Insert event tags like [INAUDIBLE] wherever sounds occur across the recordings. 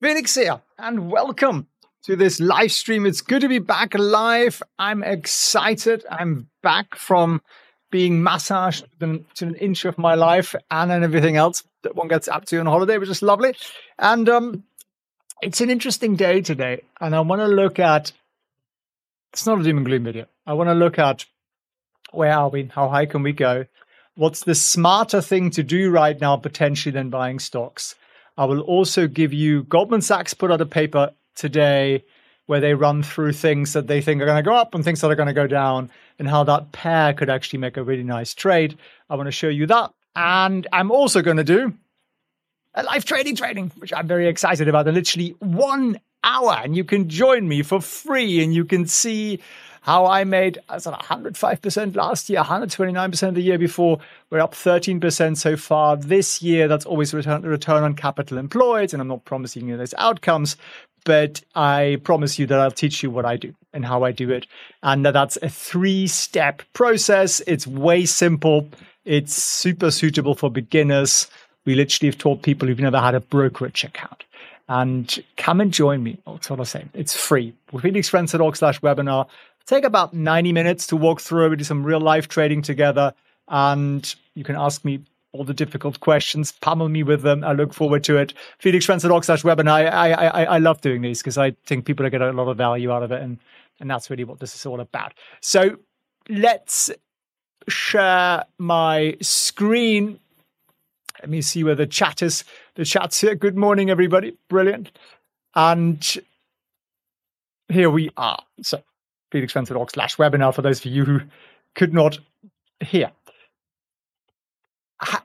Felix here, and welcome to this live stream. It's good to be back live. I'm excited. I'm back from being massaged to an inch of my life and then everything else that one gets up to on holiday, which is lovely. And um, it's an interesting day today, and I want to look at. It's not a doom and gloom video. I want to look at where are we? How high can we go? What's the smarter thing to do right now, potentially, than buying stocks? I will also give you Goldman Sachs put out a paper today where they run through things that they think are going to go up and things that are going to go down and how that pair could actually make a really nice trade. I want to show you that. And I'm also going to do a live trading training, which I'm very excited about. In literally one hour, and you can join me for free and you can see how I made I don't know, 105% last year, 129% the year before. We're up 13% so far this year. That's always return, return on capital employed. And I'm not promising you those outcomes, but I promise you that I'll teach you what I do and how I do it. And that's a three step process. It's way simple. It's super suitable for beginners. We literally have taught people who've never had a brokerage account. And come and join me. That's what I'm saying. It's free. felixfriends.org slash webinar take about 90 minutes to walk through. We do some real life trading together, and you can ask me all the difficult questions, pummel me with them. I look forward to it. felixfriends.org slash webinar. I, I, I, I love doing these because I think people are getting a lot of value out of it, and, and that's really what this is all about. So let's share my screen. Let me see where the chat is. The chat's here. Good morning, everybody. Brilliant. And here we are. So felixfriends.org slash webinar for those of you who could not hear. How,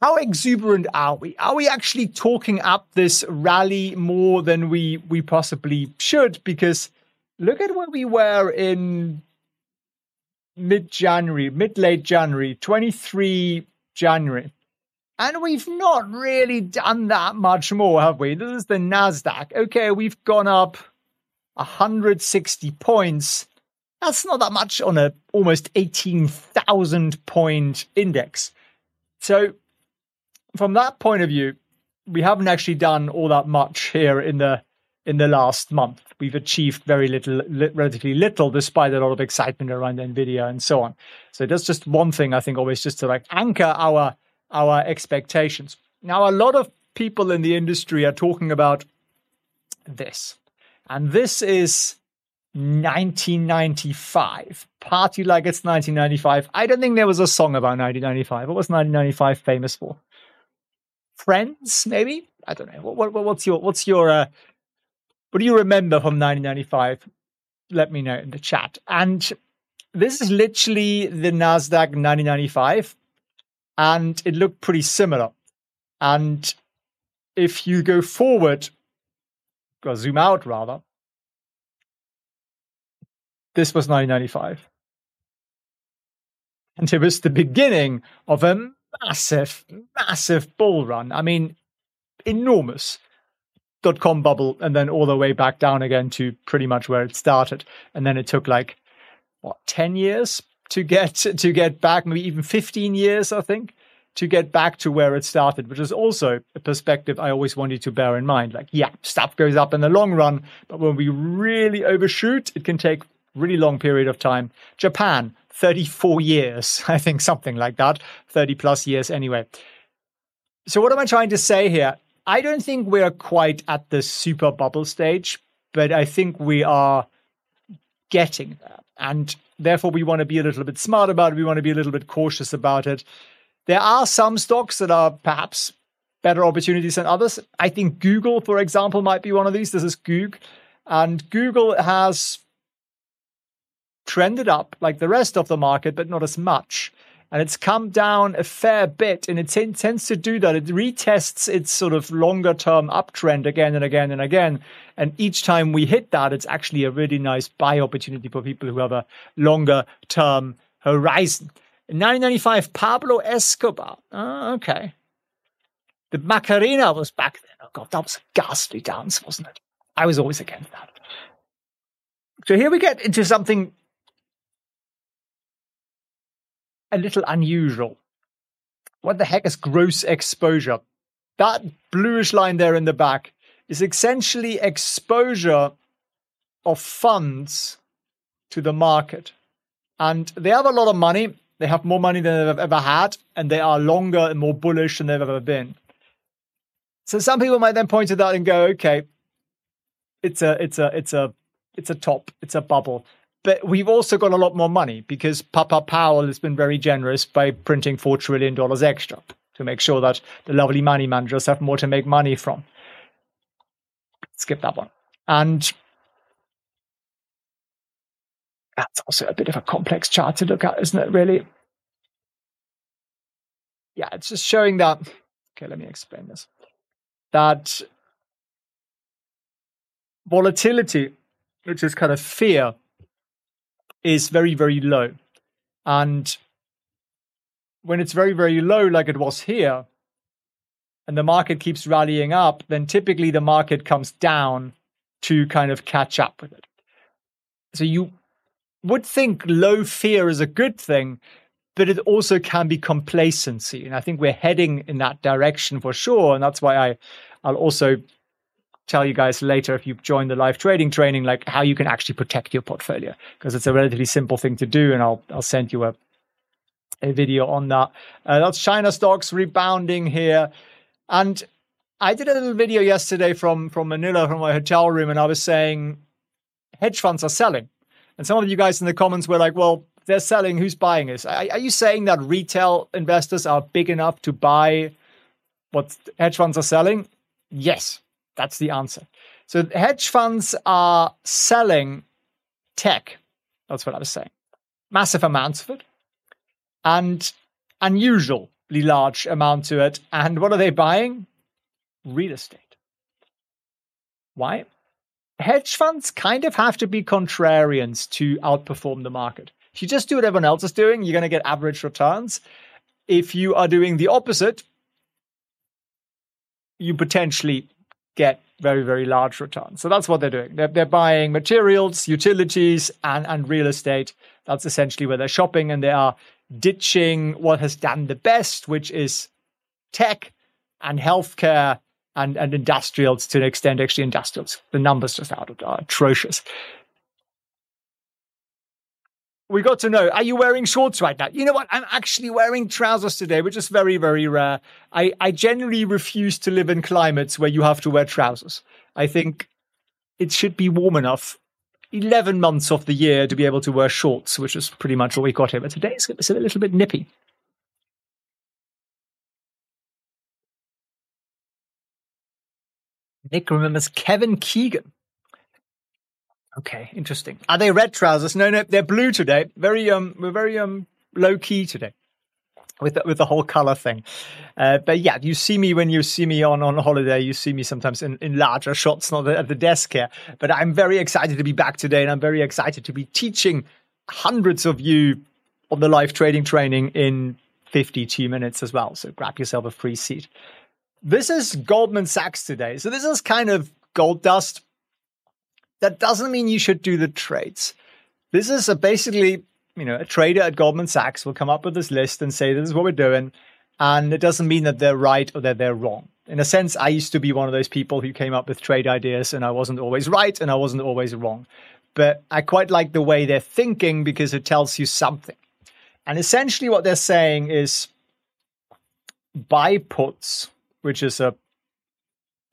how exuberant are we? Are we actually talking up this rally more than we we possibly should? Because look at where we were in mid January, mid late January, 23 January. And we've not really done that much more, have we? This is the NASDAQ. Okay, we've gone up 160 points. That's not that much on a almost 18,000 point index. So from that point of view, we haven't actually done all that much here in the in the last month. We've achieved very little, li- relatively little, despite a lot of excitement around Nvidia and so on. So that's just one thing I think always just to like anchor our our expectations. Now, a lot of people in the industry are talking about this, and this is 1995. Party like it's 1995. I don't think there was a song about 1995. What was 1995 famous for? Friends, maybe? I don't know. What, what, what's your what's your uh, what do you remember from 1995? Let me know in the chat. And this is literally the Nasdaq 1995, and it looked pretty similar. And if you go forward, or zoom out rather, this was 1995. And it was the beginning of a massive, massive bull run. I mean, enormous dot com bubble, and then all the way back down again to pretty much where it started. And then it took like what ten years to get to get back, maybe even fifteen years, I think, to get back to where it started, which is also a perspective I always wanted to bear in mind. Like, yeah, stuff goes up in the long run, but when we really overshoot, it can take really long period of time. Japan, 34 years, [LAUGHS] I think something like that, 30 plus years anyway. So, what am I trying to say here? I don't think we're quite at the super bubble stage, but I think we are getting there. And therefore, we want to be a little bit smart about it. We want to be a little bit cautious about it. There are some stocks that are perhaps better opportunities than others. I think Google, for example, might be one of these. This is Goog. And Google has trended up like the rest of the market, but not as much. And it's come down a fair bit, and it t- tends to do that. It retests its sort of longer term uptrend again and again and again. And each time we hit that, it's actually a really nice buy opportunity for people who have a longer term horizon. In 1995, Pablo Escobar. Oh, okay. The Macarena was back then. Oh, God, that was a ghastly dance, wasn't it? I was always against that. So here we get into something a little unusual. What the heck is gross exposure? That bluish line there in the back is essentially exposure of funds to the market. And they have a lot of money. They have more money than they've ever had, and they are longer and more bullish than they've ever been. So some people might then point to that and go, okay, it's a it's a it's a it's a top, it's a bubble. But we've also got a lot more money because Papa Powell has been very generous by printing $4 trillion extra to make sure that the lovely money managers have more to make money from. Skip that one. And that's also a bit of a complex chart to look at, isn't it, really? Yeah, it's just showing that. Okay, let me explain this. That volatility, which is kind of fear, is very, very low. And when it's very, very low, like it was here, and the market keeps rallying up, then typically the market comes down to kind of catch up with it. So you would think low fear is a good thing, but it also can be complacency. And I think we're heading in that direction for sure. And that's why I, I'll also tell you guys later if you've joined the live trading training, like how you can actually protect your portfolio because it's a relatively simple thing to do. And I'll I'll send you a a video on that. Uh, that's China stocks rebounding here, and I did a little video yesterday from from Manila from my hotel room, and I was saying hedge funds are selling, and some of you guys in the comments were like, "Well, they're selling. Who's buying this? Are, are you saying that retail investors are big enough to buy what hedge funds are selling?" Yes, that's the answer. So hedge funds are selling tech. That's what I was saying. Massive amounts of it. And unusually large amount to it. And what are they buying? Real estate. Why? Hedge funds kind of have to be contrarians to outperform the market. If you just do what everyone else is doing, you're going to get average returns. If you are doing the opposite, you potentially get very, very large returns. So that's what they're doing. They're, they're buying materials, utilities, and, and real estate. That's essentially where they're shopping, and they are ditching what has done the best, which is tech and healthcare and, and industrials to an extent, actually, industrials. The numbers just out of are atrocious. We got to know are you wearing shorts right now? You know what? I'm actually wearing trousers today which is very very rare. I i generally refuse to live in climates where you have to wear trousers. I think it should be warm enough 11 months of the year to be able to wear shorts which is pretty much what we got here. But today it's a little bit nippy nick remembers kevin keegan Okay, interesting. Are they red trousers? No, no, they're blue today. Very um, we're very um low key today with the, with the whole color thing. Uh, but yeah, you see me when you see me on on holiday. You see me sometimes in, in larger shots, not at the desk here. But I'm very excited to be back today, and I'm very excited to be teaching hundreds of you on the live trading training in 52 minutes as well. So grab yourself a free seat. This is Goldman Sachs today. So this is kind of gold dust that doesn't mean you should do the trades. This is basically, you know, a trader at Goldman Sachs will come up with this list and say, this is what we're doing. And it doesn't mean that they're right or that they're wrong. In a sense, I used to be one of those people who came up with trade ideas and I wasn't always right and I wasn't always wrong. But I quite like the way they're thinking because it tells you something. And essentially, what they're saying is buy puts, which is a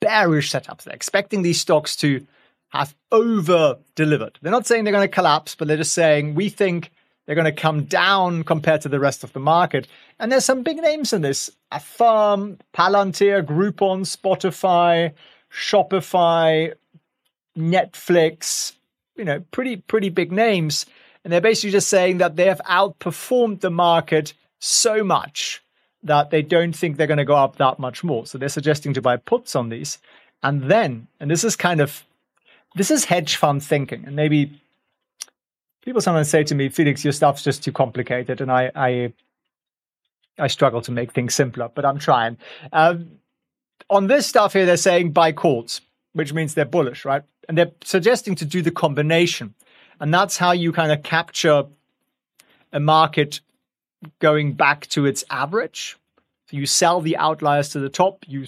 bearish setup. They're expecting these stocks to have over delivered. They're not saying they're going to collapse, but they're just saying we think they're going to come down compared to the rest of the market. And there's some big names in this Affirm, Palantir, Groupon, Spotify, Shopify, Netflix, you know, pretty, pretty big names. And they're basically just saying that they have outperformed the market so much that they don't think they're going to go up that much more. So they're suggesting to buy puts on these. And then, and this is kind of this is hedge fund thinking. And maybe people sometimes say to me, Felix, your stuff's just too complicated. And I, I, I struggle to make things simpler, but I'm trying. Um, on this stuff here, they're saying buy calls, which means they're bullish, right? And they're suggesting to do the combination. And that's how you kind of capture a market going back to its average. So you sell the outliers to the top, you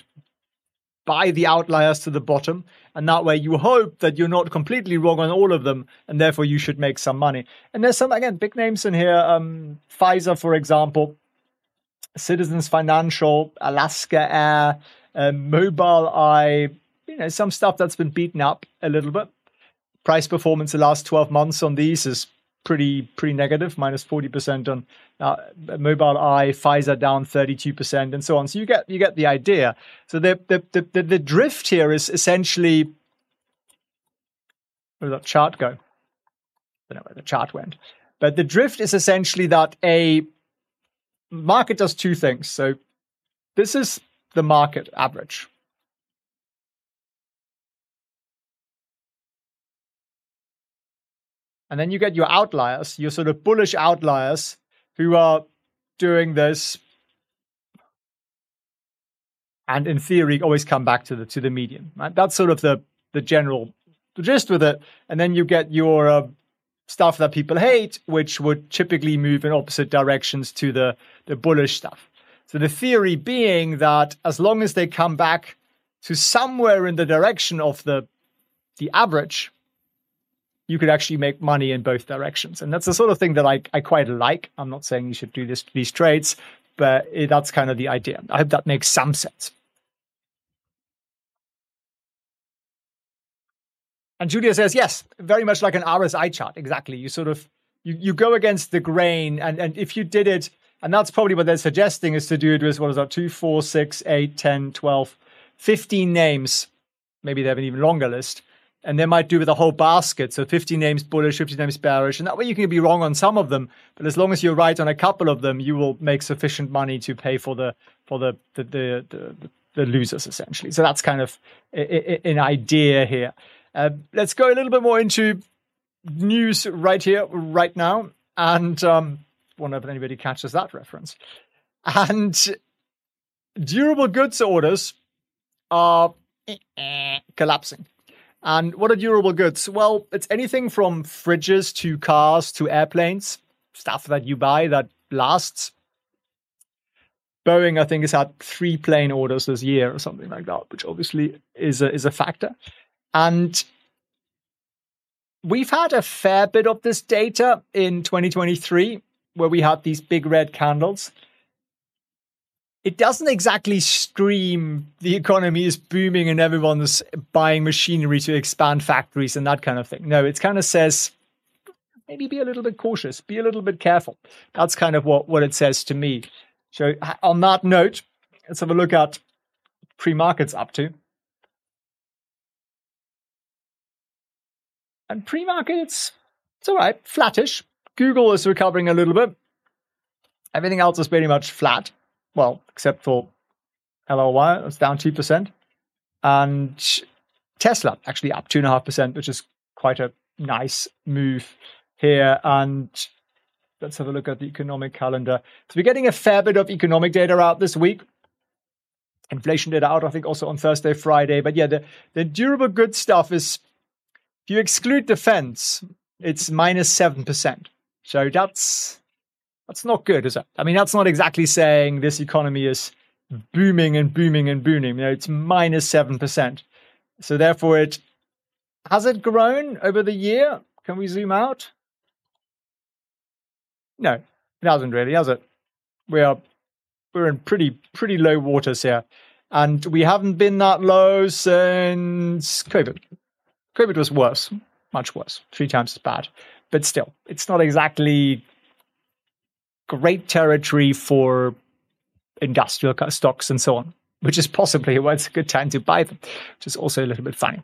buy the outliers to the bottom. And that way you hope that you're not completely wrong on all of them. And therefore you should make some money. And there's some, again, big names in here. Um, Pfizer, for example, Citizens Financial, Alaska Air, uh, Mobileye, you know, some stuff that's been beaten up a little bit. Price performance the last 12 months on these is pretty pretty negative, minus 40% on uh, Mobileye, Pfizer down 32%, and so on. So you get you get the idea. So the the the, the, the drift here is essentially where did that chart go? I don't know where the chart went. But the drift is essentially that a market does two things. So this is the market average. And then you get your outliers, your sort of bullish outliers who are doing this and in theory always come back to the to the median. Right? That's sort of the the general gist with it. And then you get your uh, stuff that people hate, which would typically move in opposite directions to the, the bullish stuff. So the theory being that as long as they come back to somewhere in the direction of the the average, you could actually make money in both directions. And that's the sort of thing that I, I quite like. I'm not saying you should do this these trades, but it, that's kind of the idea. I hope that makes some sense. And Julia says, yes, very much like an RSI chart. Exactly. You sort of you, you go against the grain, and, and if you did it, and that's probably what they're suggesting is to do it with what is that, 2, 4, 6, 8, 10, 12, 15 names. Maybe they have an even longer list. And they might do with a whole basket. So 50 names bullish, 50 names bearish. And that way you can be wrong on some of them. But as long as you're right on a couple of them, you will make sufficient money to pay for the for the the the, the, the losers essentially. So that's kind of an idea here. Uh, let's go a little bit more into news right here, right now. And um, wonder if anybody catches that reference. And durable goods orders are collapsing. And what are durable goods? Well, it's anything from fridges to cars to airplanes, stuff that you buy that lasts. Boeing, I think, has had three plane orders this year or something like that, which obviously is a, is a factor. And we've had a fair bit of this data in 2023 where we had these big red candles. It doesn't exactly scream the economy is booming and everyone's buying machinery to expand factories and that kind of thing. No, it kind of says maybe be a little bit cautious, be a little bit careful. That's kind of what, what it says to me. So, on that note, let's have a look at pre markets up to. And pre markets, it's all right, flattish. Google is recovering a little bit. Everything else is pretty much flat. Well, except for LLY, it's down 2%. And Tesla actually up 2.5%, which is quite a nice move here. And let's have a look at the economic calendar. So we're getting a fair bit of economic data out this week. Inflation data out, I think, also on Thursday, Friday. But yeah, the, the durable goods stuff is if you exclude defense, it's minus 7%. So that's that's not good, is it? I mean, that's not exactly saying this economy is booming and booming and booming. You know, it's minus 7%. So therefore it has it grown over the year? Can we zoom out? No, it hasn't really, has it? We are we're in pretty pretty low waters here. And we haven't been that low since COVID. COVID was worse, much worse, three times as bad. But still, it's not exactly great territory for industrial stocks and so on, which is possibly why it's a good time to buy them, which is also a little bit funny.